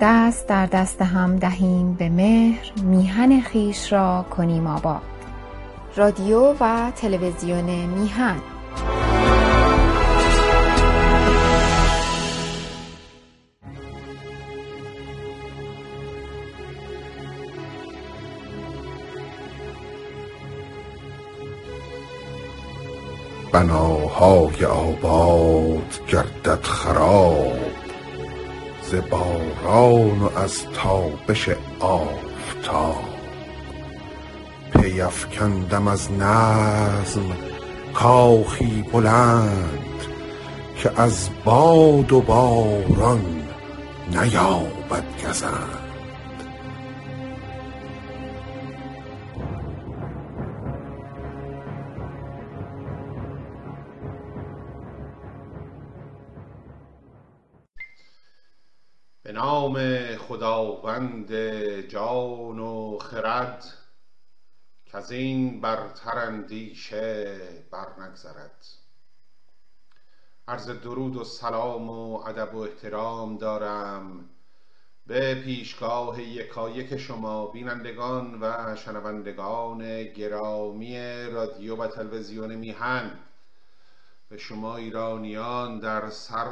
دست در دست هم دهیم به مهر میهن خویش را کنیم آباد. رادیو و تلویزیون میهن. بناهای آباد گردد خراب. ز باران و از تابش آفتاب. پی افکندم از نظم کاخی بلند که از باد و باران نیابد گزند. نام خداوند جان و خرد کز این برتر اندیشه برنگذرد. عرض درود و سلام و ادب و احترام دارم به پیشگاه یکایک شما بینندگان و شنوندگان گرامی رادیو و تلویزیون میهن. به شما ایرانیان در سر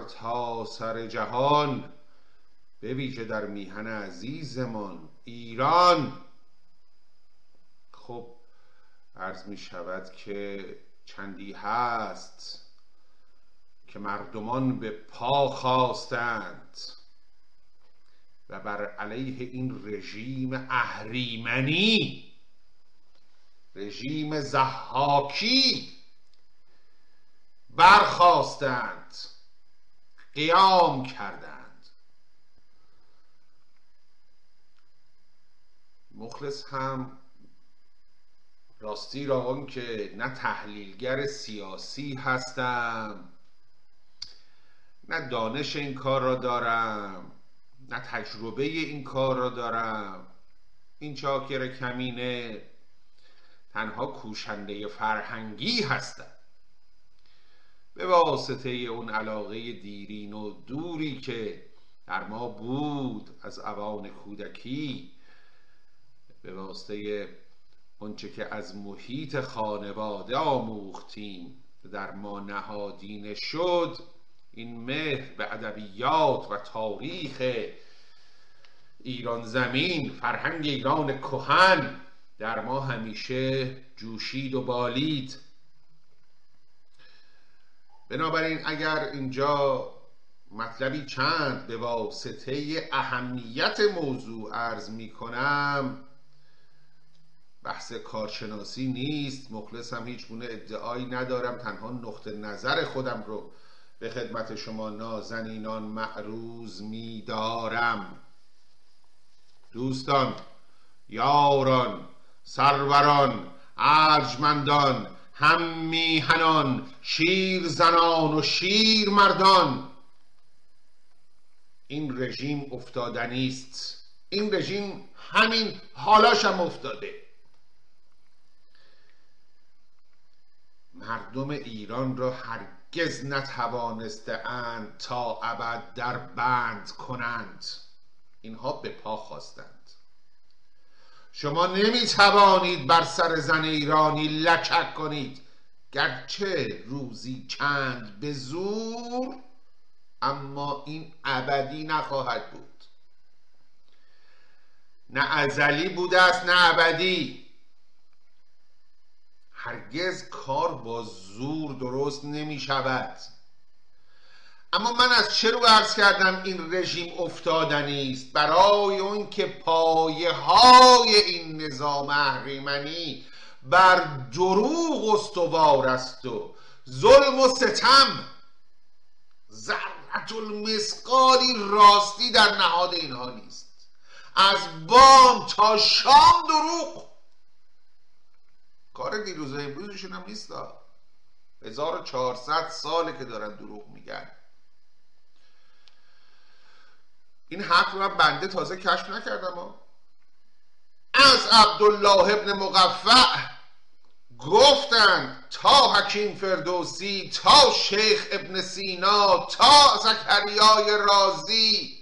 سر جهان به ویژه در میهن عزیزمان ایران. خب عرض می شود که چندی هست که مردمان به پا خواستند و بر علیه این رژیم اهریمنی رژیم زحاکی برخواستند قیام کردند. مخلص هم راستی را آن که نه تحلیلگر سیاسی هستم نه دانش این کار را دارم نه تجربه این کار را دارم. این چاکر کمینه تنها کوشنده فرهنگی هستم. به واسطه اون علاقه دیرین و دوری که در ما بود از اوان کودکی به واسطه آنچه که از محیط خانواده آموختیم در ما نهادینه شد این مهر به ادبیات و تاریخ ایران زمین فرهنگ ایران کهن در ما همیشه جوشید و بالید. بنابراین اگر اینجا مطلبی چند به واسطه اهمیت موضوع عرض می کنم بحث کارشناسی نیست. مخلصم هیچ گونه ادعایی ندارم. تنها نقطه نظر خودم رو به خدمت شما نازنینان معروض می دارم دوستان یاران سروران ارجمندان هم میهنان شیر زنان و شیر مردان این رژیم افتادنی است. این رژیم همین حالاش هم افتاده. مردم ایران را هرگز نتوانسته اند تا ابد در بند کنند. اینها به پا خواستند. شما نمی توانید بر سر زن ایرانی لچک کنید. گرچه روزی چند به زور اما این ابدی نخواهد بود. نه ازلی بوده است نه ابدی. هرگز کار با زور درست نمی شود. اما من از چه رو عرض کردم این رژیم افتادنی است؟ برای اون که پایه های این نظام اهریمنی بر دروغ استوار است و ظلم و ستم ذرت المسقالی راستی در نهاد اینها نیست. از بام تا شام دروغ کار دیروز امروزشون هم نیست 1400 ساله که دارن دروغ میگن. این حق رو بنده تازه کشف نکردم از عبدالله ابن مقفع گفتن تا حکیم فردوسی تا شیخ ابن سینا تا زکریای رازی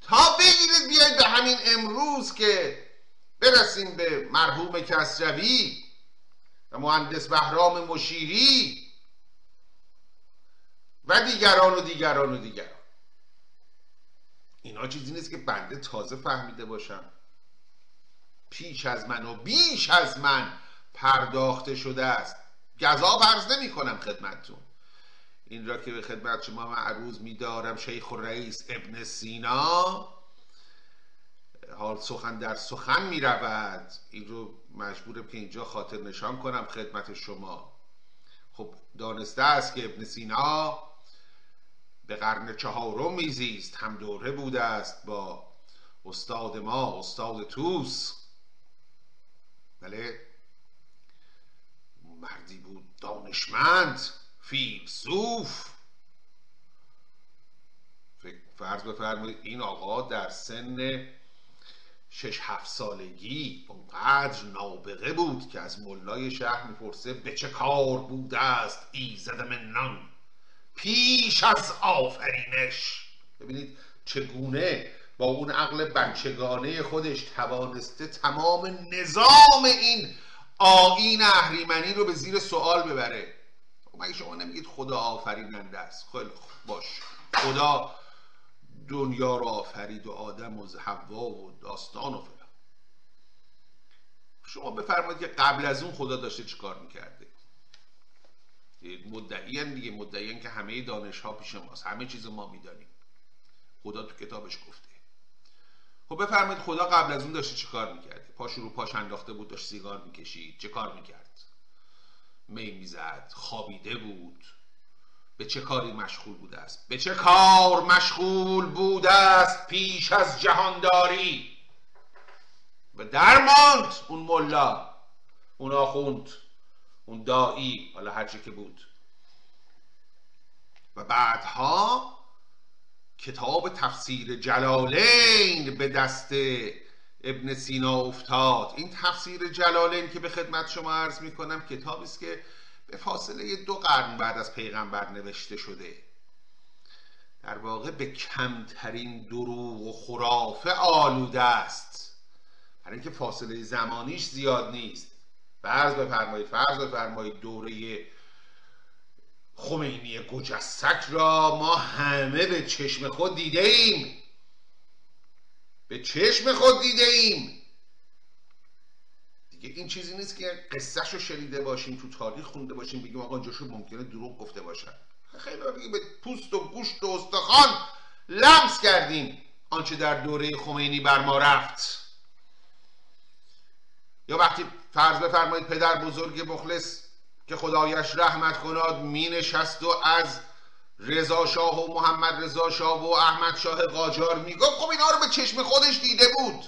تا بگیرید بیاید به همین امروز که برسیم به مرحوم کسروی. مهندس بهرام مشیری و دیگران و دیگران و دیگران. اینا چیزی نیست که بنده تازه فهمیده باشم. پیش از من و بیش از من پرداخته شده است. گذاب عرض نمی کنم خدمتتون. این را که به خدمت شما معروض می دارم شیخ و رئیس ابن سینا. حال سخن در سخن می رود. این رو مجبورم که اینجا خاطر نشان کنم خدمت شما. خب دانسته است که ابن سینا به قرن چهارم میزیست. هم دوره بوده است با استاد ما استاد توس بله. مردی بود دانشمند فیلسوف. فرض بفرمایید این آقا در سن شش هفت سالگی اونقدر نابغه بود که از ملای شهر می‌پرسه به چه کار بوده است ایزد منان؟ پیش از آفرینش. ببینید چگونه با اون عقل بچگانه خودش توانسته تمام نظام این آین اهریمنی رو به زیر سوال ببره. خب مگه شما نمیگید خدا آفریننده است؟ خیلی باش. خدا دنیا رو آفرید و آدم و حوا و داستان و فلان. شما بفرمایید که قبل از اون خدا داشته چیکار می‌کرده؟ مدعیان دیگه مدعیان که همه دانش ها پیش ماست. همه چیز ما می‌دانیم. خدا تو کتابش گفته. خب بفرمایید خدا قبل از اون داشته چه کار می‌کرده؟ پاش رو پاش انداخته بود داشت سیگار می‌کشید. چه کار می‌کرد؟ می می‌زد خوابیده بود. به چه کاری مشغول بوده است؟ به چه کار مشغول بوده است پیش از جهانداری؟ و درماند اون ملا اون آخوند اون دایی حالا هرچی که بود. و بعدها کتاب تفسیر جلالین به دست ابن سینا افتاد. این تفسیر جلالین که به خدمت شما عرض می کنم کتابی است که به فاصله دو قرن بعد از پیغمبر نوشته شده. در واقع به کمترین دروغ و خرافه آلوده است. برای اینکه فاصله زمانیش زیاد نیست. فرض بفرمایید فرض بفرمایید دوره خمینی گجسک را ما همه به چشم خود دیده ایم. به چشم خود دیده ایم. این چیزی نیست که قصهش رو شنیده باشیم تو تاریخ خونده باشیم بگیم آقا جاشو ممکنه دروغ گفته باشن. خیلی بگیم به پوست و گوشت و استخوان لمس کردیم. آنچه در دوره خمینی بر ما رفت. یا وقتی فرض بفرمایید پدر بزرگ مخلص که خدایش رحمت کناد می نشست و از رضا شاه و محمد رضا شاه و احمد شاه قاجار می‌گفت خب اینا رو به چشم خودش دیده بود.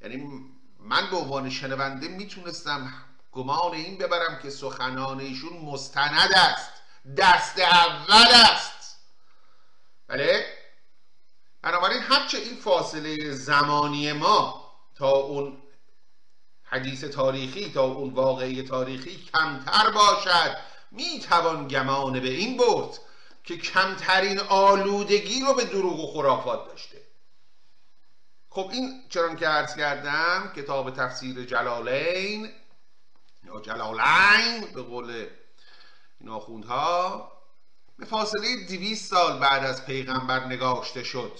یعنی من به عنوان شنونده می‌تونستم گمان این ببرم که سخنان ایشون مستند است دست اول است. بله؟ بنابراین هرچه این فاصله زمانی ما تا اون حدیث تاریخی تا اون واقعی تاریخی کمتر باشد می‌توان گمان به این برد که کمترین آلودگی رو به دروغ و خرافات داشته. خب این چرا که عرض کردم کتاب تفسیر جلالین یا جلالین به قول ناخوندها به فاصله دویست سال بعد از پیغمبر نگاشته شد.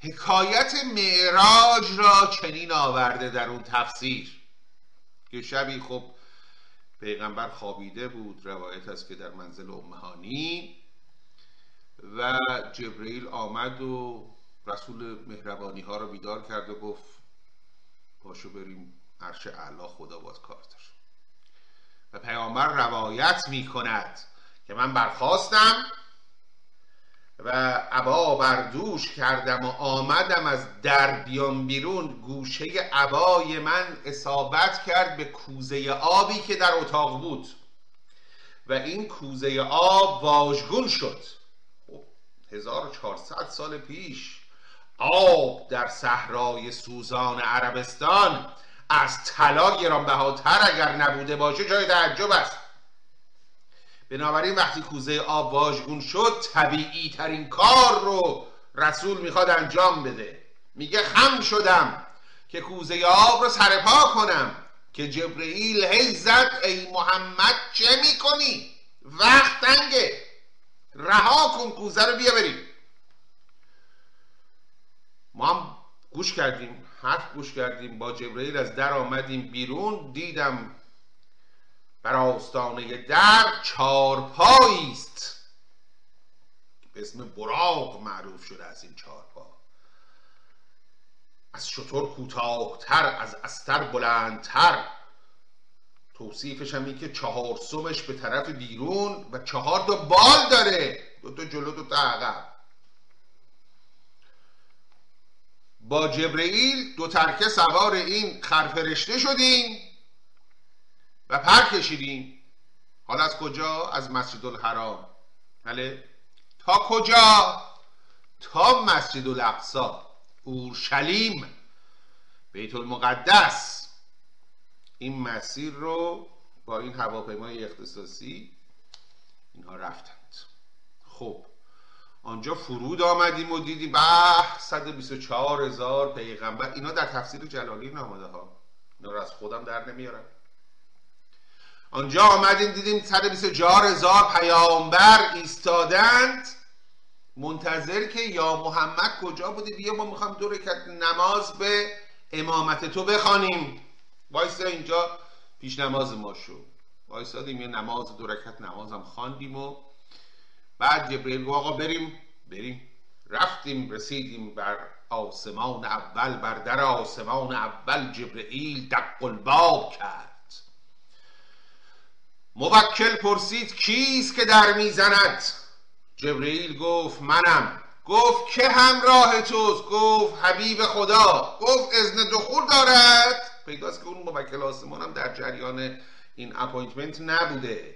حکایت معراج را چنین آورده در اون تفسیر. که شبی خب پیغمبر خوابیده بود روایت است که در منزل امهانی و جبرئیل آمد و رسول مهربانی ها رو بیدار کرد و گفت پاشو بریم عرش اعلا خدا باز کار داشت و پیامبر روایت می کند که من برخواستم و عبا بردوش کردم و آمدم از در بیان بیرون گوشه عبای من اصابت کرد به کوزه آبی که در اتاق بود. و این کوزه آب واژگون شد. 1400 خب، سال پیش آب در صحرای سوزان عربستان از طلا گرانبهاتر اگر نبوده باشه جای تعجب است. بنابراین وقتی کوزه آب واژگون شد طبیعی ترین کار رو رسول می‌خواد انجام بده. میگه خم شدم که کوزه آب رو سرپا کنم که جبرئیل هی زد ای محمد چه می‌کنی؟ وقت تنگه. رها کن کوزه رو بیا بریم. ما هم گوش کردیم حرف گوش کردیم با جبرئیل از در آمدیم بیرون دیدم بر آستانه در چارپایی است. به اسم براق معروف شده از این چارپا. از شطور کوتاهتر از استر بلندتر. توصیفش هم که چهار سمش به طرف بیرون و چهار تا بال داره. دو تا جلو دو تا عقب. با جبرئیل دو ترکه سوار این خرفرشته شدیم و پر کشیدیم. حالا از کجا؟ از مسجد الحرام. بله. تا کجا؟ تا مسجد الاقصا اورشلیم. بیت المقدس. این مسیر رو با این هواپیمای اختصاصی اینها رفتند. خب. آنجا فرود آمدیم و دیدیم به 124 هزار پیغمبر. اینا در تفسیر جلالی نامده ها. اینا رو از خودم در نمیارم. آنجا آمدیم دیدیم 124 هزار پیامبر ایستادند. منتظر که یا محمد کجا بودی بیا ما می‌خوام دو رکعت نماز به امامت تو بخوانیم. وایسا اینجا پیش نماز ما شد وایسادیم یه نماز دو رکعت نمازم خواندیم و بعد جبریل گفت آقا بریم. بریم. رفتیم رسیدیم بر آسمان اول بر در آسمان اول جبرئیل دق الباب کرد. موکل پرسید کیست که در می‌زند؟ جبرئیل گفت منم. گفت که همراه توست؟ گفت حبیب خدا. گفت اذن دخول دارد. پیداست که اون موکل آسمان هم در جریان این appointment نبوده.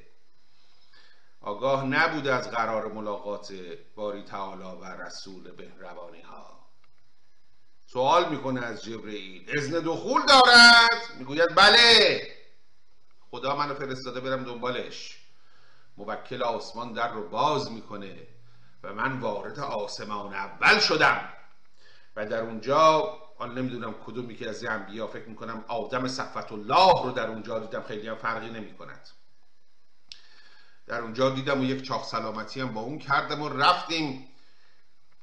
آگاه نبوده از قرار ملاقات باری تعالی و رسول بهروانی ها. سوال می‌کنه از جبرئیل اذن دخول دارد؟ می‌گوید بله. خدا منو فرستاده برم دنبالش. موکل آسمان در رو باز می‌کنه و من وارد آسمان اول شدم. و در اونجا حالا نمی‌دونم کدومی که از انبیا فکر می‌کنم آدم صفت الله رو در اونجا دیدم خیلی هم فرقی نمی‌کند. در اونجا دیدم و یک چاق سلامتی هم با اون کردم و رفتیم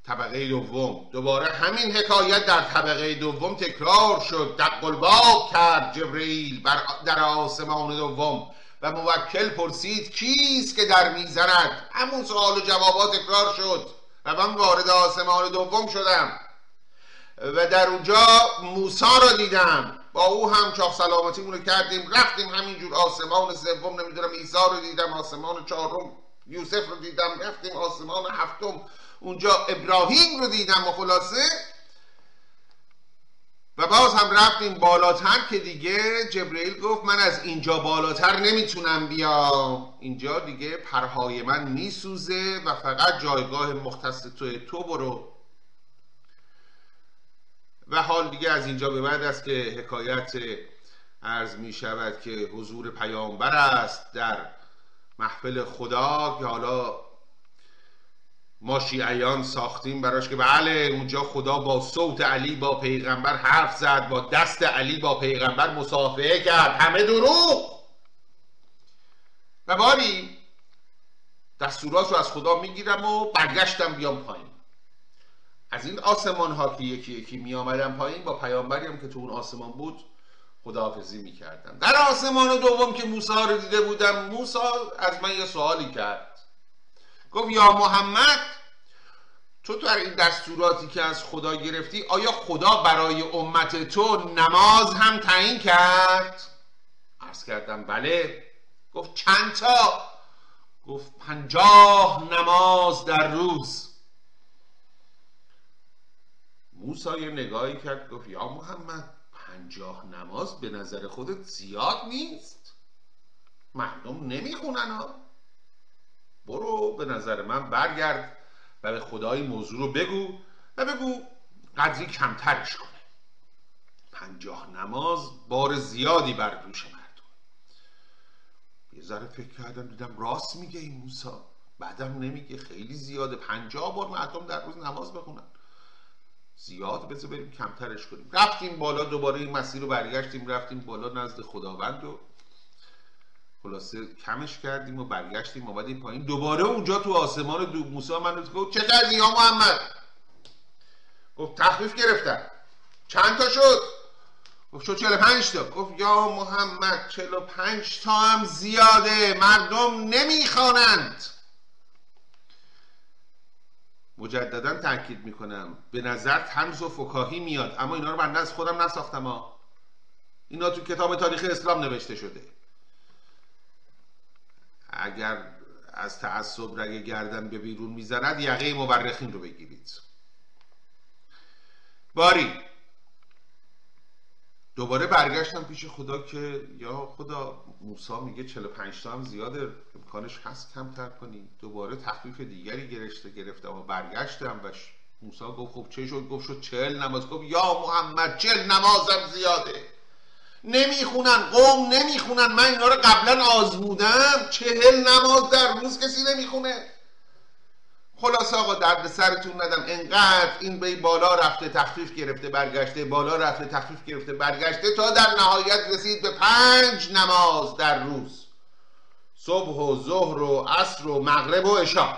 طبقه دوم. دوباره همین حکایت در طبقه دوم تکرار شد. دق الباب کرد جبرئیل در آسمان دوم و موکل پرسید کیست که در می‌زند همون سوال و جوابات تکرار شد و من وارد آسمان دوم شدم. و در اونجا موسا را دیدم. با او هم چاق سلامتی رو کردیم رفتیم همینجور آسمان سوم نمی‌دونم عیسی رو دیدم آسمان چهارم یوسف رو دیدم رفتیم آسمان هفتم اونجا ابراهیم رو دیدم و خلاصه. و باز هم رفتیم بالاتر که دیگه جبرئیل گفت من از اینجا بالاتر نمی‌تونم بیام. اینجا دیگه پرهای من میسوزه و فقط جایگاه مختص تو تو برو. و حال دیگه از اینجا به بعد است که حکایت عرض می شود که حضور پیامبر است در محفل خدا که حالا ما شیعیان ساختیم براش که بله اونجا خدا با صوت علی با پیغمبر حرف زد با دست علی با پیغمبر مصافحه کرد. همه دروغ! و باری دستورات رو از خدا می‌گیرم و برگشتم بیام پایین. از این آسمان ها که یکی یکی می آمدم پایین با پیامبری هم که تو اون آسمان بود خداحافظی می کردم در آسمان دوم که موسی رو دیده بودم موسی از من یه سوالی کرد. گفت یا محمد تو در این دستوراتی که از خدا گرفتی آیا خدا برای امت تو نماز هم تعیین کرد؟ عرض کردم بله. گفت چند تا؟ گفت پنجاه نماز در روز. موسا یه نگاهی کرد گفت یا محمد پنجاه نماز به نظر خودت زیاد نیست. مردم نمی‌خونن ها. برو به نظر من برگرد و به خدای موضوع رو بگو و بگو قدری کمترش کنه پنجاه نماز بار زیادی بر دوش مردم. یه ذره فکر کردم دیدم راست میگه این موسا بعدم نمیگه خیلی زیاده. پنجاه بار مردم در روز نماز بخونن. زیاد بذار بریم کمترش کنیم. رفتیم بالا دوباره این مسیر رو برگشتیم رفتیم بالا نزد خداوند و خلاصه کمش کردیم و برگشتیم اومدیم پایین. دوباره اونجا تو آسمان دو موسی من گفت چه کردی یا محمد؟ گفت تخفیف گرفتم چند تا شد؟ گفت شد 45 تا. گفت یا محمد 45 تا هم زیاده مردم نمی‌خوانند. مجددا تاکید می‌کنم. به نظر تنز و فکاهی میاد. اما اینا رو بنده از خودم نساختم ها اینا تو کتاب تاریخ اسلام نوشته شده. اگر از تعصب رگ گردن به بیرون می‌زند یقه مورخین رو بگیرید. باری. دوباره برگشتم پیش خدا که یا خدا موسا میگه 45 تا هم زیاده امکانش هست کمتر کنی. دوباره تخفیف دیگری گرفته گرفتم و برگشتم و موسا گفت خب چه شد؟ گفت شد چهل نماز. گفت یا محمد چهل نمازم زیاده. نمی‌خونن قوم نمی‌خونن. من اینا رو قبلا آزمودم. چهل نماز در روز کسی نمی‌خونه. خلاص آقا درد سرتون ندم. انقدر این به بالا رفته تخفیف گرفته برگشته بالا رفته تخفیف گرفته برگشته تا در نهایت رسید به پنج نماز در روز. صبح و ظهر و عصر و مغرب و عشا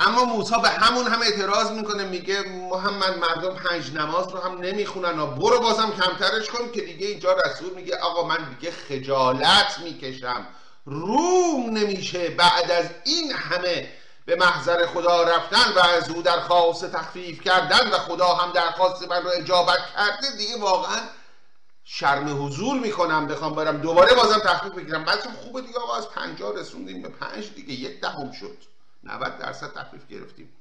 اما موسی به همون هم اعتراض می‌کنه میگه محمد مردم پنج نماز رو هم نمی‌خونن. و برو بازم کمترش کن که دیگه اینجا رسول میگه آقا من دیگه خجالت می‌کشم. روم نمیشه بعد از این همه به محضر خدا رفتن و از او درخواست تخفیف کردن و خدا هم درخواست من رو اجابت کرده دیگه واقعا شرم حضور می‌کنم بخوام برم دوباره بازم تخفیف بگیرم. بچه خوبه دیگه آقا از پنجاه رسوندیم به پنج دیگه یک دهم شد. 90 درصد تخفیف گرفتیم.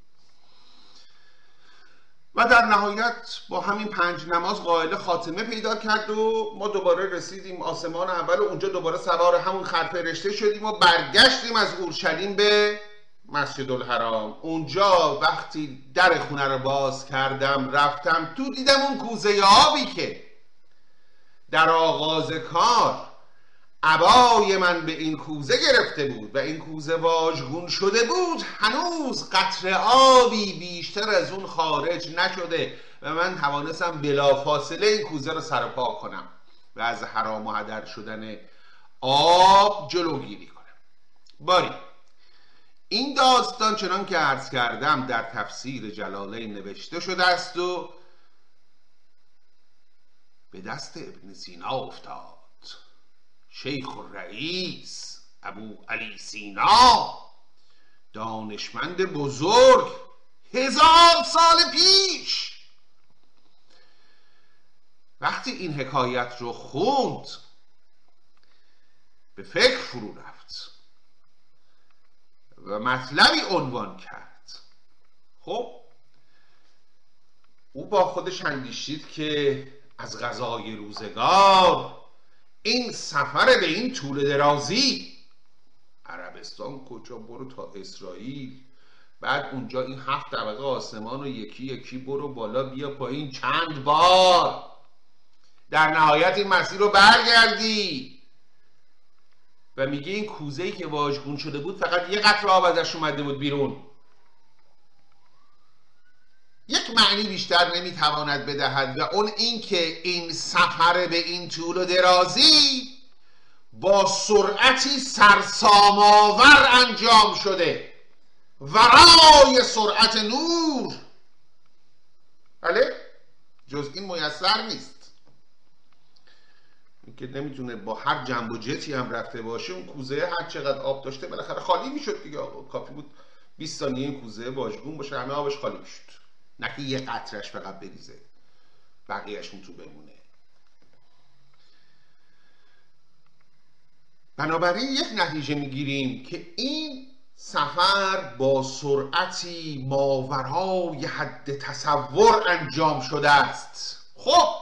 و در نهایت با همین پنج نماز قائله خاتمه پیدا کرد و ما دوباره رسیدیم آسمان اول و اونجا دوباره سوار همون خرفرشته شدیم و برگشتیم از اورشلیم به مسجد الحرام اونجا وقتی در خونه رو باز کردم رفتم تو دیدم اون کوزه آبی که در آغاز کار عبای من به این کوزه گرفته بود و این کوزه واژگون شده بود هنوز قطر آبی بیشتر از اون خارج نشده و من توانستم بلافاصله این کوزه رو سرپا کنم و از حرام و هدر شدن آب جلوگیری کنم. باری. این داستان چنان که عرض کردم در تفسیر جلالین نوشته شده است و به دست ابن سینا افتاد. شیخ رئیس ابو علی سینا دانشمند بزرگ هزار سال پیش. وقتی این حکایت رو خوند به فکر فرو رفت. و مطلبی عنوان کرد. خب او با خودش اندیشید که از غذای روزگار این سفر به این طول درازی عربستان کجا برو تا اسرائیل بعد اونجا این هفت طبقه آسمان و یکی یکی برو بالا بیا پایین چند بار. در نهایت این مسیر رو برگردی. و میگه این کوزه ای که واژگون شده بود فقط یه قطر آب ازش اومده بود بیرون. یک معنی بیشتر نمی‌تواند بدهد و اون اینکه این سفر به این طول و درازی با سرعتی سرسامآور انجام شده. ورای سرعت نور. بله؟ جز این میسر نیست. که نمی‌تونه با هر جنب و جتی هم رفته باشه اون کوزه هر چقدر آب داشته بالاخره خالی می‌شد دیگه. کافی بود 20 ثانیه این کوزه واژگون باشه همه آبش خالی می‌شد. نه که یه قطرش فقط بریزه بقیهشون تو بمونه. بنابراین یک نتیجه می‌گیریم که این سفر با سرعتی ماورای حد تصور انجام شده است. خب!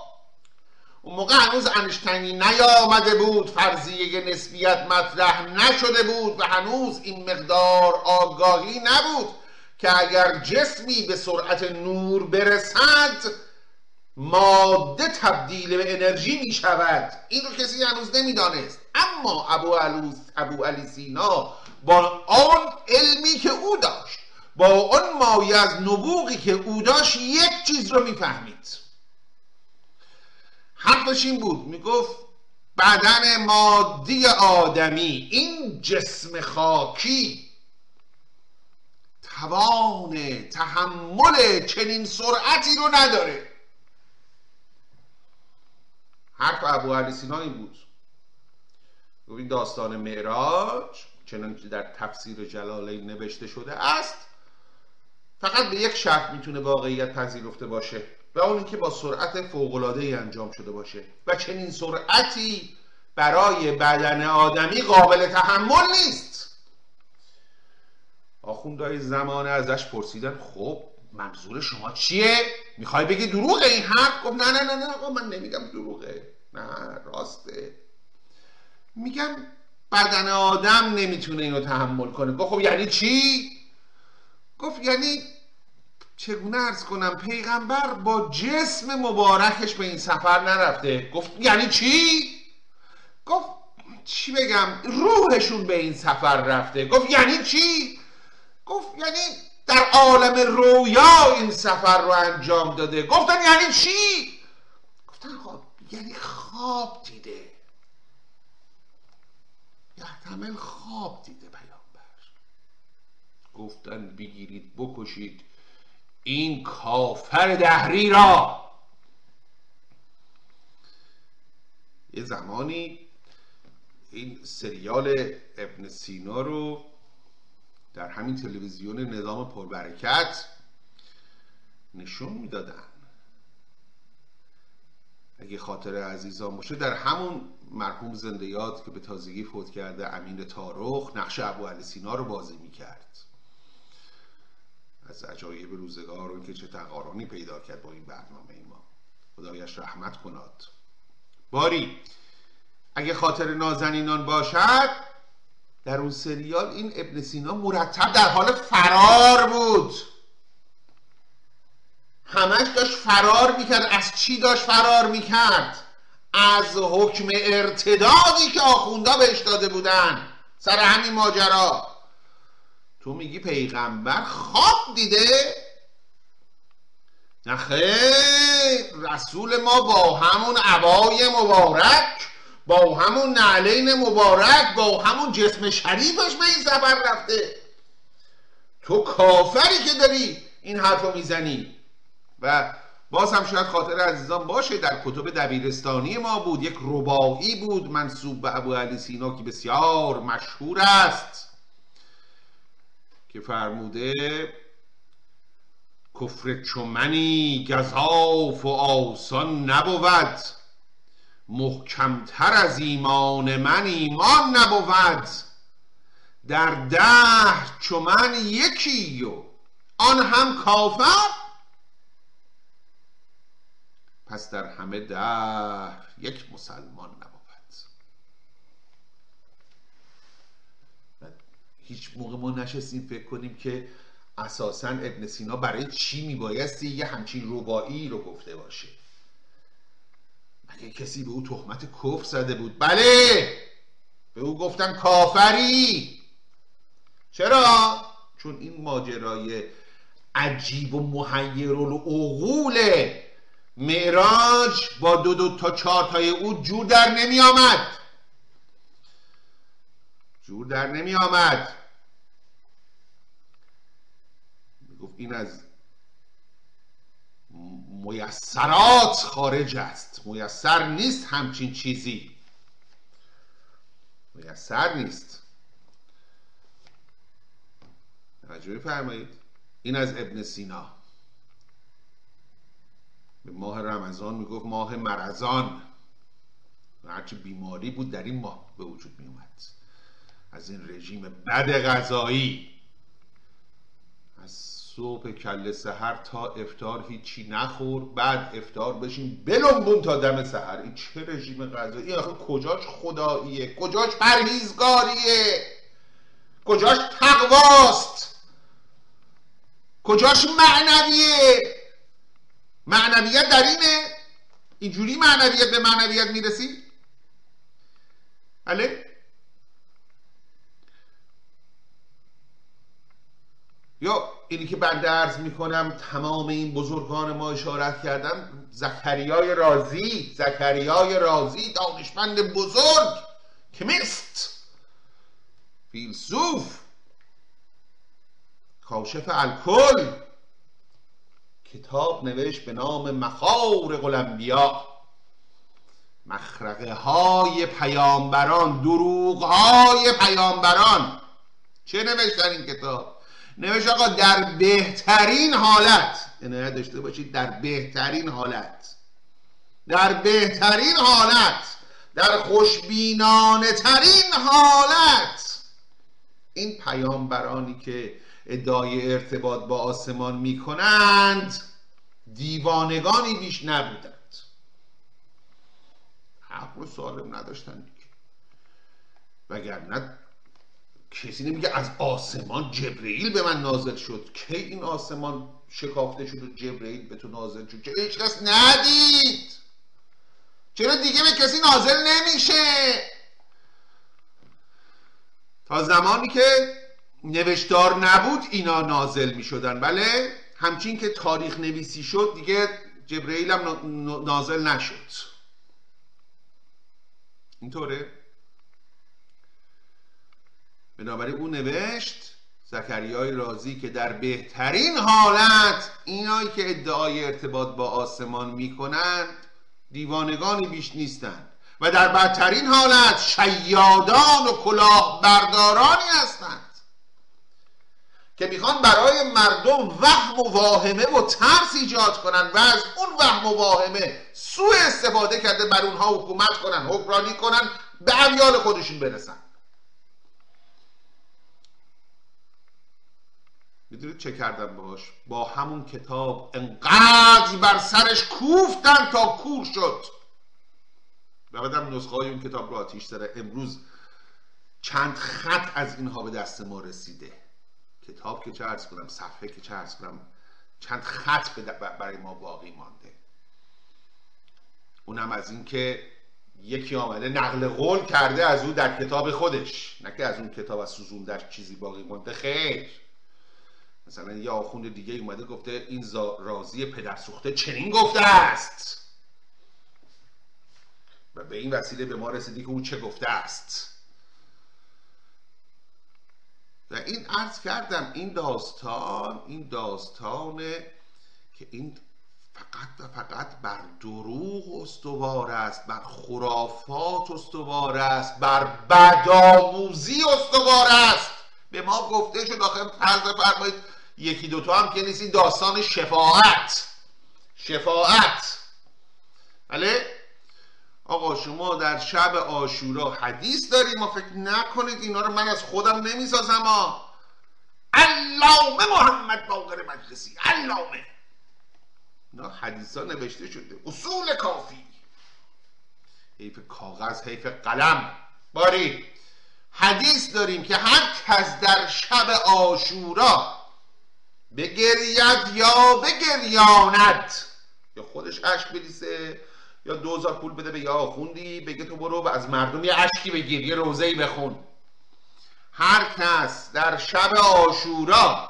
اون موقع هنوز انشتینی نیامده بود فرضیه نسبیت مطرح نشده بود و هنوز این مقدار آگاهی نبود که اگر جسمی به سرعت نور برسد ماده تبدیل به انرژی می شود. این رو کسی هنوز نمی‌دانست. اما ابو, ابو علی سینا با آن علمی که او داشت با آن مایه از نبوغی که او داشت یک چیز رو می‌فهمید. حرفش این بود می‌گفت بدن مادی آدمی این جسم خاکی توان تحمل چنین سرعتی رو نداره. حرف ابو علی سینا این بود. این داستان معراج چنانکه در تفسیر جلالین نوشته شده است فقط به یک شرط می‌تونه واقعیت پذیرفته باشه. و اون اینکه با سرعت فوق‌العاده انجام شده باشه و چنین سرعتی برای بدن آدمی قابل تحمل نیست آخوندهای زمانه ازش پرسیدن خب منظور شما چیه؟ می‌خوای بگی دروغه این حرف؟ گفت نه نه نه نه من نمیگم دروغه نه راسته میگم بدن آدم نمی‌تونه اینو تحمل کنه گفت خب یعنی چی؟ گفت یعنی چگونه ارز کنم پیغمبر با جسم مبارکش به این سفر نرفته گفت یعنی چی؟ گفت چی بگم روحشون به این سفر رفته گفت یعنی چی؟ گفت یعنی در عالم رویا این سفر رو انجام داده گفتن یعنی چی؟ گفتن خب یعنی خواب دیده یحتمل خواب دیده پیامبر گفتن بگیرید بکشید این کافر دهری را. یه زمانی این سریال ابن سینا رو در همین تلویزیون نظام پربرکت نشون می‌دادن. اگه خاطر عزیزان باشه در همون مرحوم زنده یاد که به تازگی فوت کرده امین تارخ نقش ابو علی سینا رو بازی می‌کرد. از عجایب روزگار و که چه تقارانی پیدا کرد با این برنامه ای ما. خدایش رحمت کناد. باری اگه خاطر نازنینان باشد در اون سریال این ابن سینا مرتب در حال فرار بود. همش داشت فرار می‌کرد. از چی داشت فرار می‌کرد؟ از حکم ارتدادی که آخوندا بهش داده بودن. سر همین ماجرا. تو میگی پیغمبر خواب دیده؟ نخیر رسول ما با همون عبای مبارک با همون نعلین مبارک با همون جسم شریفش به این سفر رفته. تو کافری که داری این حرف رو می‌زنی. و باز هم شاید خاطر عزیزان باشه در کتب دبیرستانی ما بود. یک رباعی بود منصوب به ابو علی سینا که بسیار مشهور است. که فرموده کفر چمنی گذاف و آسان نبود. محکمتر از ایمان من ایمان نبود. در دهر چو من یکی و آن هم کافر. پس در همه دهر یک مسلمان نبود هیچ موقع ما نشستیم فکر کنیم که اساسا ابن سینا برای چی میبایستی یه همچین ربایی رو گفته باشه؟ مگه کسی به او تهمت کفر زده بود؟ بله! به او گفتن کافری! چرا؟ چون این ماجرای عجیب و محیر العقول معراج با دو دو تا چهار تای او جور در نمی آمد جور در نمی آمد گفت این از میسرات خارج است. میسر نیست همچین چیزی. میسر نیست. توجه فرمایید این از ابن سینا. به ماه رمضان می‌گفت ماه مرزان هرچی بیماری بود در این ماه به وجود میومد از این رژیم بد غذایی. صبح کل سحر تا افتار هیچی نخور بعد افتار بشین بلنبون تا دم سحر. این چه رژیم غذایی؟ آخه کجاش خداییه؟ کجاش پرهیزگاریه؟ کجاش تقواست؟ کجاش معنویه؟ معنویت در اینه؟ اینجوری معنویت به معنویت می‌رسی؟ بله؟ یا اینی که بنده ارز می‌کنم تمام این بزرگان ما اشارت کردن زکریای رازی زکریای رازی دانشمند بزرگ کمیست فیلسوف کاشف الکل کتاب نوشت به نام مخارق الانبیا. مخرقه های پیامبران دروغ های پیامبران. چه نوشت در این کتاب؟ نوشت آقا در بهترین حالت. عنایت داشته باشید در بهترین حالت. در بهترین حالت. در خوشبینانه ترین حالت. این پیامبرانی که ادعای ارتباط با آسمان می کنند دیوانگانی بیش نبودند. عقل سالم نداشتن دیگه. وگرنه کسی نمیگه از آسمان جبرئیل به من نازل شد. کی این آسمان شکافته شد و جبرئیل به تو نازل شد؟ چرا هیچ کس ندید؟ چرا دیگه به کسی نازل نمیشه؟ تا زمانی که نوشتار نبود اینا نازل می شدن بله همچین که تاریخ نویسی شد دیگه جبرئیل هم نازل نشد. اینطوره؟ بنابراین او نوشت زکریای رازی که در بهترین حالت اینایی که ادعای ارتباط با آسمان می‌کنند دیوانگانی بیش نیستند و در بدترین حالت شیادان و کلاه بردارانی هستند که می‌خوان برای مردم وهم و واهمه و ترس ایجاد کنن و از اون وهم و واهمه سوء استفاده کرده بر اونها حکومت کنن حکمرانی کنن به امیال خودشون برسن. می‌دونید چه کردن باش با همون کتاب انقدر بر سرش کوفتن تا کور شد. و بعدم نسخه های اون کتاب رو آتیش داره امروز چند خط از اینها به دست ما رسیده. کتاب که چه ارز کنم صفحه که چه ارز کنم چند خط برای ما باقی مانده. اونم از اینکه یکی آمده نقل قول کرده از او در کتاب خودش. نه که از اون کتاب از سوزون در چیزی باقی مانده. خیر. مثلا یه آخوند دیگه اومده گفته این رازی پدر سوخته چنین گفته است. و به این وسیله به ما رسیدی که او چه گفته است. و این عرض کردم این داستان این داستانه که این فقط و فقط بر دروغ استوار است بر خرافات استوار است بر بدآموزی استوار است. به ما گفته شد آخه فرض فرمایید یکی دوتا هم که نیست این داستان شفاعت. شفاعت. بله؟ آقا شما در شب آشورا حدیث دارید؟ ما فکر نکنید اینا رو من از خودم نمی‌سازم ها علامه محمد باقر مجلسی. علامه. اینا حدیث ها نوشته شده. اصول کافی. حیف کاغذ حیف قلم. باری. حدیث داریم که هر کس در شب آشورا بگرید یا بگریاند. یا خودش عشق بریسه یا دوزار پول بده به یا آخوندی بگه تو برو و از مردم یه عشقی بگیر یه روزه ای بخون. هر کس در شب آشورا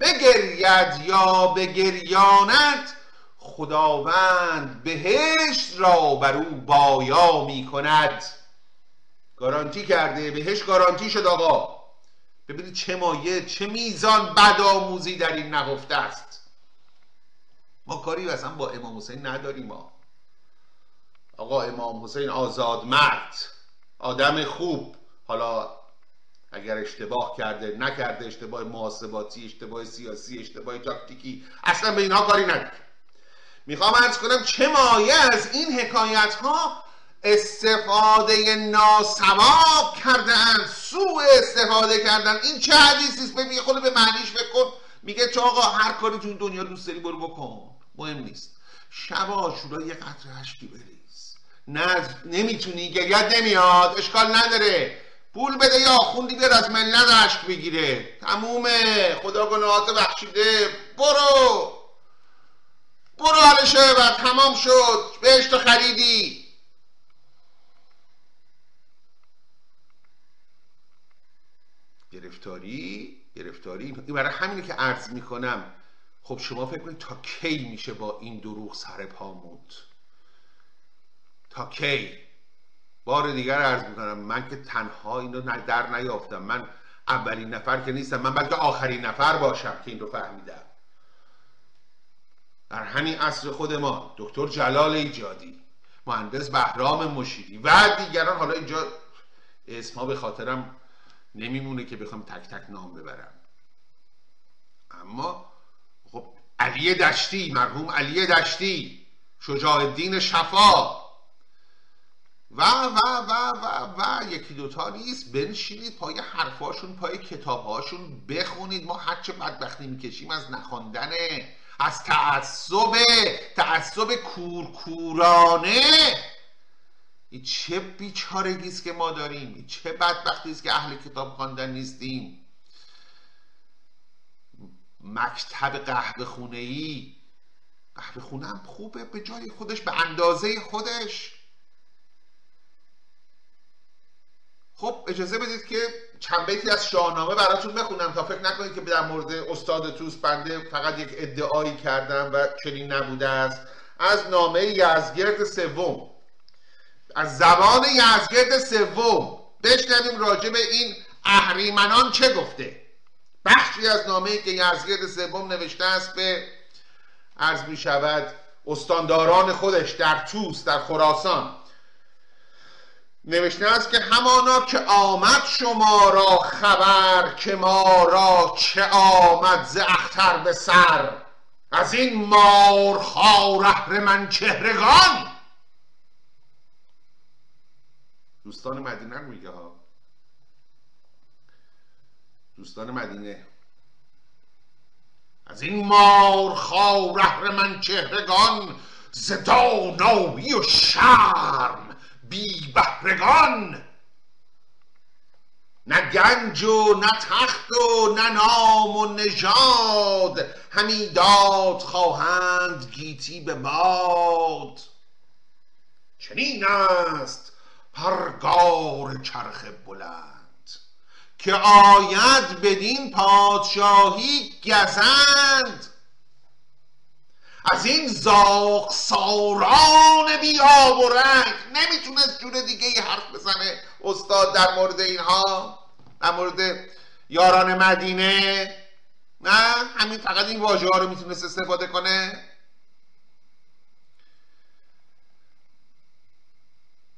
بگرید یا بگریاند خداوند بهشت را بر او بایا می کند گارانتی کرده بهش گارانتی شد آقا. ببینید چه مایه چه میزان بدآموزی در این نهفته است. ما کاری اصلا با امام حسین نداریم ما آقا امام حسین آزاد مرد آدم خوب. حالا اگر اشتباه کرده نکرده اشتباه محاسباتی اشتباه سیاسی اشتباه تاکتیکی اصلا به اینها کاری نداریم. می‌خوام ارز کنم چه مایه از این حکایت ها استفاده ناسواب کردن سوء استفاده کردن. این چه حدیثی است؟ ببین خود به معنیش بکن میگه چه آقا هر کاری تو دنیا دوست داری برو بکن. مهم نیست. شب آشورا یه قطره اشکی بریز. نه نمی‌تونی گریت نمیاد. اشکال نداره. پول بده یا خوندی بیاد از ملت اشک بگیره. تمومه. خدا گناهات بخشیده. برو. برو حالشه و تمام شد. بهش تو خریدی. گرفتاری گرفتاری. برای همینه که عرض می‌کنم خب شما فکر کنید تا کی میشه با این دروغ سر پا موند؟ تا کی؟ بار دیگر عرض می‌کنم من که تنها این رو در نیافتم. من اولین نفر که نیستم من بلکه آخرین نفر باشم که این رو فهمیدم. در همین عصر خود ما دکتر جلال ایجادی مهندس بهرام مشیری و دیگران حالا اینجا اسمها به خاطرم نمیمونه که بخوام تک تک نام ببرم. اما خب علی دشتی مرحوم علی دشتی شجاع الدین شفا. و و و و و یکی دوتا نیست بنشینید پای حرفاشون پای کتابهاشون بخونید. ما هرچه بدبختی می‌کشیم از نخواندنه از تعصب تعصب کورکورانه این چه بیچارگی است که ما داریم این چه بدبختی است که اهل کتاب خواندن نیستیم. مکتب قهوه خونه ای قهوه خونه هم خوبه به جای خودش به اندازه خودش. خب اجازه بدید که چند بیتی از شاهنامه براتون بخونم تا فکر نکنید که در مورد استاد توس بنده فقط یک ادعایی کردم و چنین نبوده است. از نامه یزگرد سوم. از زبان یزگرد سوم بشنویم راجع به این اهریمنان چه گفته. بخشی از نامه که یزگرد سوم نوشته است به عرض می شود استانداران خودش در توس در خراسان. نوشته است که همانا که آمد شما را خبر که ما را چه آمد ز اختر به سر از این مار خار من چهرگان. دوستان مدینه میگه ها. دوستان مدینه. از این مار خار من چهرگان ز دانایی و شرم بی بهرگان. نه گنج و نه تخت و نه نام و نژاد همی داد خواهند گیتی به باد چنین است پرگار چرخ بلند که آید بدین پادشاهی گزند. از این زاق ساران بی آب و رنگ نمی‌تونست جور دیگه ای حرف بزنه استاد در مورد اینها؟ در مورد یاران مدینه؟ نه؟ همین فقط این واژه ها رو می‌تونست استفاده کنه؟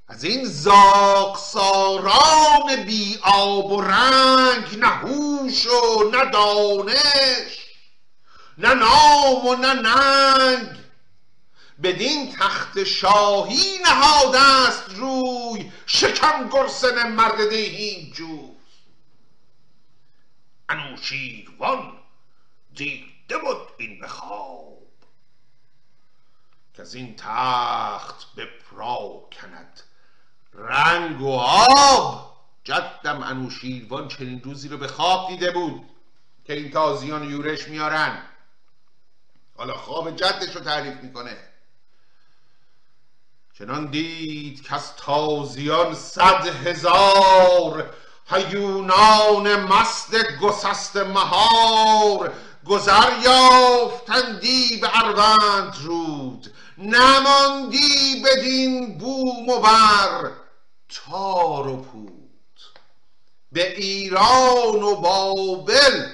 از این زاق ساران بی آب و رنگ نه هوش و نه دانش نه نام و نه ننگ. بدین تخت شاهی نهاده است روی شکم گرسن مرد دیهیم جوی. انوشیروان دیده بود این به خواب که از این تخت به پرا کند رنگ و آب. جدم انوشیروان چنین روزی رو به خواب دیده بود که این تازیان یورش میارن. حالا خواب جدش رو تعریف می‌کنه. چنان دید که از تازیان صد هزار هیونان مست گسست مهار گذر یافتندی به اروند رود. نماندی بدین بوم و بر تار و پود به ایران و بابل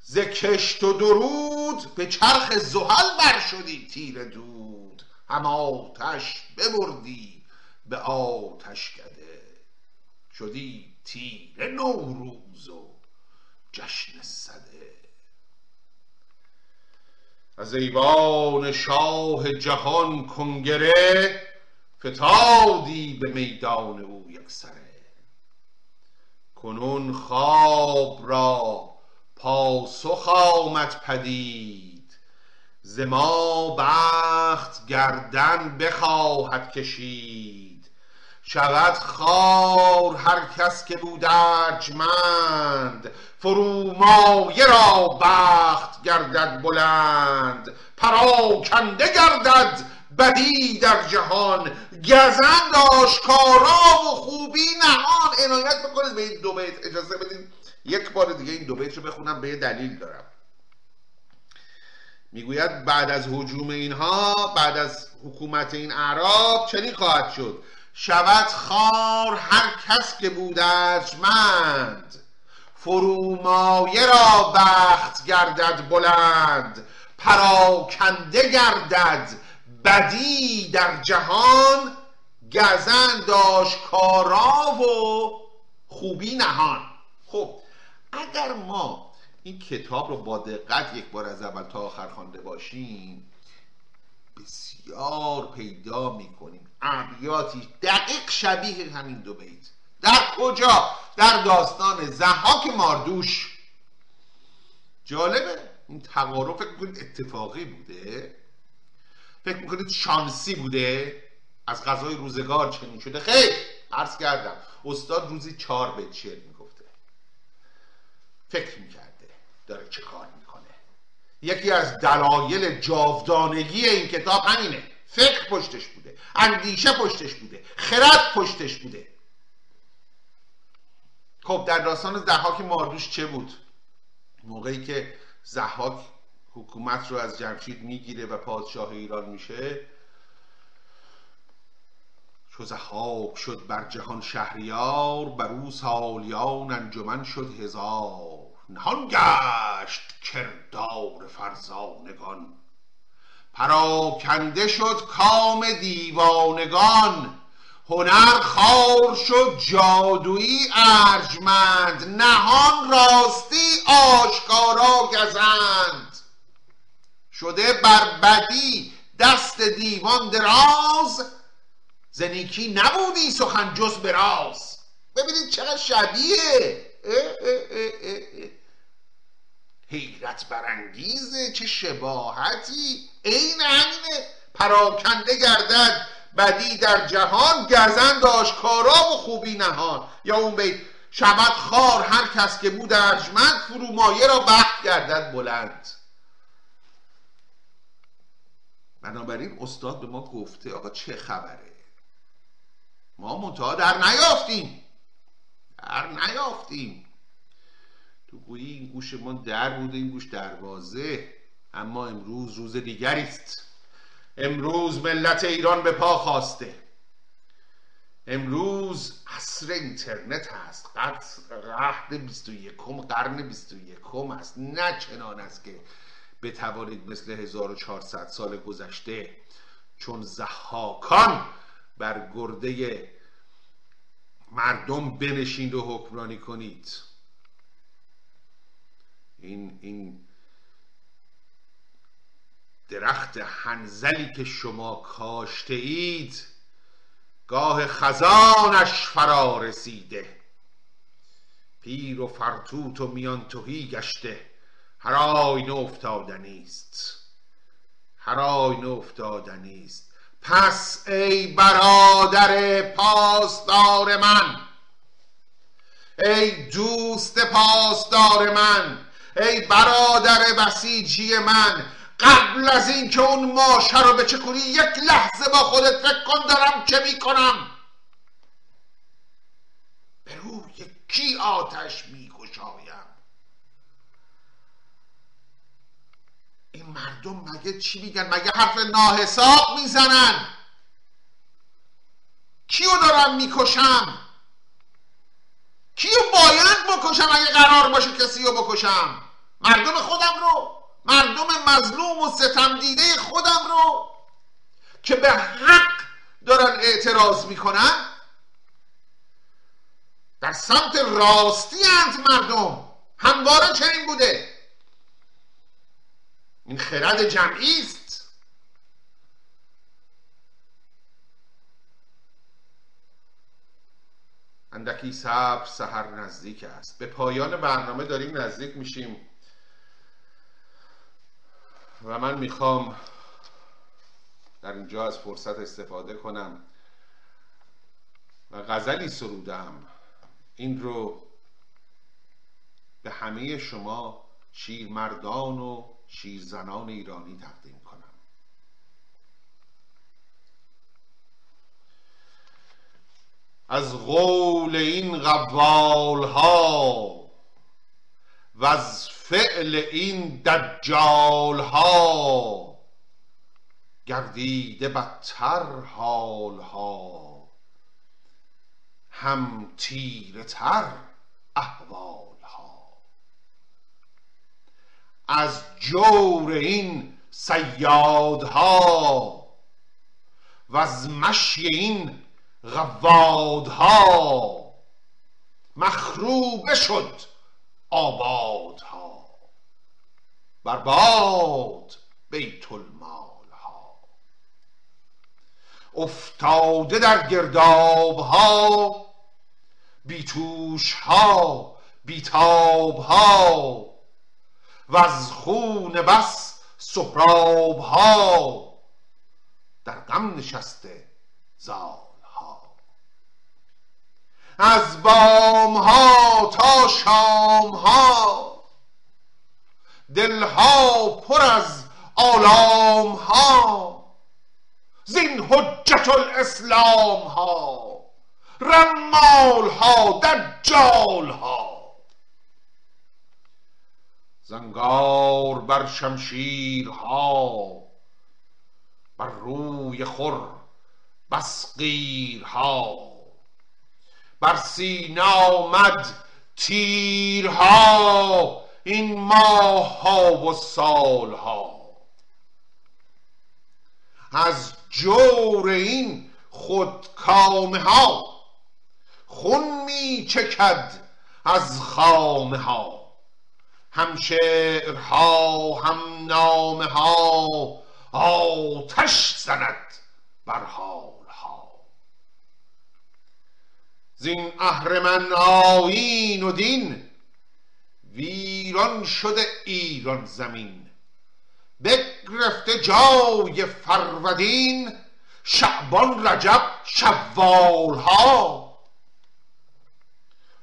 ز کشت و درود به چرخ زحل بر شدی تیر دود. هم آتش ببردی به آتش کده شدی تیر نوروز و جشن صده. از ایوان شاه جهان کنگره فتادی به میدان او یک سره. کنون خواب را پاسخ آمد پدید ز ما بخت گردن بخواهد کشید. شود خار هر کس که بود ارجمند. فرومایه را بخت گردد بلند. پراکنده گردد بدی در جهان. گزند آشکارا و خوبی نهان. عنایت بکنید به این دو بیت. اجازه بدین یک بار دیگه این دو بیت رو بخونم به یه دلیل دارم. می‌گوید بعد از حجوم اینها بعد از حکومت این اعراب چنین خواهد شد. شود خار هر کس که بود ارجمند. فرومایه را بخت گردد بلند پراکنده گردد بدی در جهان. گزند کارا و خوبی نهان. خب اگر ما این کتاب رو با دقت یک بار از اول تا آخر خوانده باشیم بسیار پیدا می‌کنیم. ابیاتی دقیق شبیه همین دو بیت. در کجا؟ در داستان زحاک ماردوش. جالبه. این تقارب فکر می‌کنید اتفاقی بوده. فکر می‌کنید شانسی بوده. از غذای روزگار چنین شده. خیر عرض کردم. استاد روزی چهار بیت شعر می‌گفته. فکر می‌کرده. داره چه کار می‌کنه. یکی از دلایل جاودانگی این کتاب همینه. فکر پشتش بوده اندیشه پشتش بوده خرد پشتش بوده. خب در داستان زحاک ماردوش چه بود؟ موقعی که زحاک حکومت رو از جمشید می‌گیره و پادشاه ایران میشه چو زحاک شد بر جهان شهریار بر او سالیان انجمن شد هزار. نهان گشت کردار فرزانگان. پراکنده شد کام دیوانگان. هنر خار شد جادویی ارجمند. نهان راستی آشکارا گزند. شده بر بدی دست دیوان دراز. زنیکی نبودی سخن جز به راز. ببینید چقدر شبیه. حیرت برانگیزه چه شباهتی. عین همینه. پراکنده گردد. بدی در جهان گزند آشکارا و خوبی نهان. یا اون بیت شبت خار هر کس که بود ارجمند فرومایه را بخت گردد بلند. بنابراین استاد به ما گفته آقا چه خبره؟ ما منتها در نیافتیم. در نیافتیم. تو گویی این گوش ما در بوده این گوش دروازه. اما امروز روز دیگری است. امروز ملت ایران به پا خواسته امروز عصر اینترنت هست. قرن 21 قرن 21 است. نه چنان است که بتوانید مثل 1400 سال گذشته چون زحاکان بر گرده مردم بنشین و حکمرانی کنید. این این درخت هنزلی که شما کاشته اید گاه خزانش فرا رسیده پیر و فرتوت و میان توهی گشته. هر آینه افتادنی است. هر آینه افتادنی است. پس ای برادر پاسدار من ای دوست پاسدار من ای برادر بسیجی من قبل از اینکه اون ماشه رو به کنی یک لحظه با خودت فکر کن دارم چه می‌کنم. به روی کی آتش میگشایم؟ این مردم مگه چی میگن؟ مگه حرف ناحساب می‌زنن؟ کیو دارم می‌کشم؟ کیو باید بکشم اگه قرار باشه کسی رو بکشم؟ مردم خودم رو مردم مظلوم و ستم دیده خودم رو که به حق دارن اعتراض می‌کنن در سمت راستی اند مردم. همواره چنین بوده. این خرد جمعی است. اندکی صبر سهر نزدیک است. به پایان برنامه داریم نزدیک میشیم. و من می‌خوام در اینجا از فرصت استفاده کنم و غزلی سرودم این رو به همه شما شیرمردان و شیرزنان ایرانی تقدیم کنم. از قول این قوال ها و از فعل این دجال ها گردیده بدتر حال ها هم تیره تر احوال ها از جور این سیادها و از مشی این غوادها مخروبه شد آبادها. برباد بیت المال ها. افتاده در گرداب ها بیتوش ها بیتاب ها و از خون بس سهراب ها در غم نشسته زال از بام ها تا شام ها دلها پر از آلام ها زین حجت الاسلام ها رمال ها دجال ها زنگار بر شمشیرها بر روی خور بس ها بر سینه آمد تیرها. این ماه ها و سالها. از جور این خودکامه ها خون می چکد از خامه ها هم شعرها هم نامه ها آتش زند بر حال ها زین اهرمن آیین و دین ویران شده ایران زمین. بگرفته جای فرودین شعبان رجب شوال ها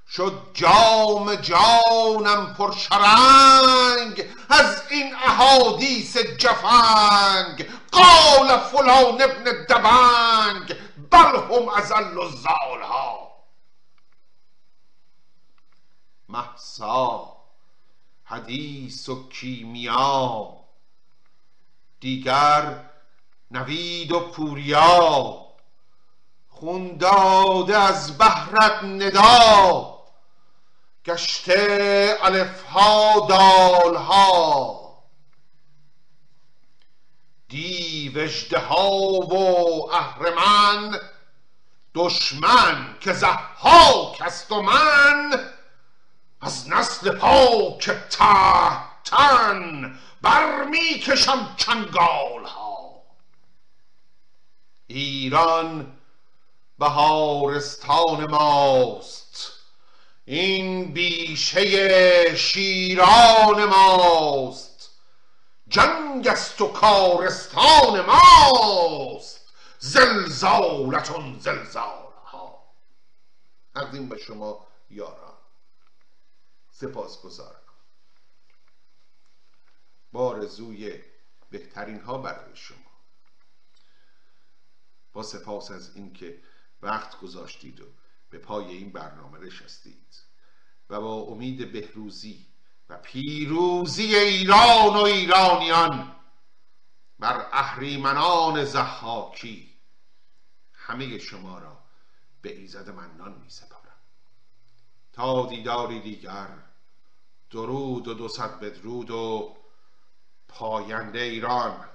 شد جام جانم پر شرنگ از این احادیث جفنگ. قال فلان ابن دبنگ بل هم ازل و ها محسا حدیث و کیمیا. دیگر نوید و پوریا. خون داده از بهرت ندا گشته الفها دالها. دیو ها و اهرمن. دشمن که زحاک است و من. از نسل پاک تحتن برمی کشم چنگال ها ایران بهارستان ماست این بیشه شیران ماست. جنگ است و کارستان ماست زلزالتون زلزال ها تقدیم به شما یاران. سپاس گذارم با رزوی بهترین ها برای شما. با سپاس از اینکه وقت گذاشتید و به پای این برنامه نشستید و با امید بهروزی و پیروزی ایران و ایرانیان بر اهریمنان زحاکی همه شما را به ایزد منان می سپارم تا دیداری دیگر درود و دو صد بدرود و پاینده ایران.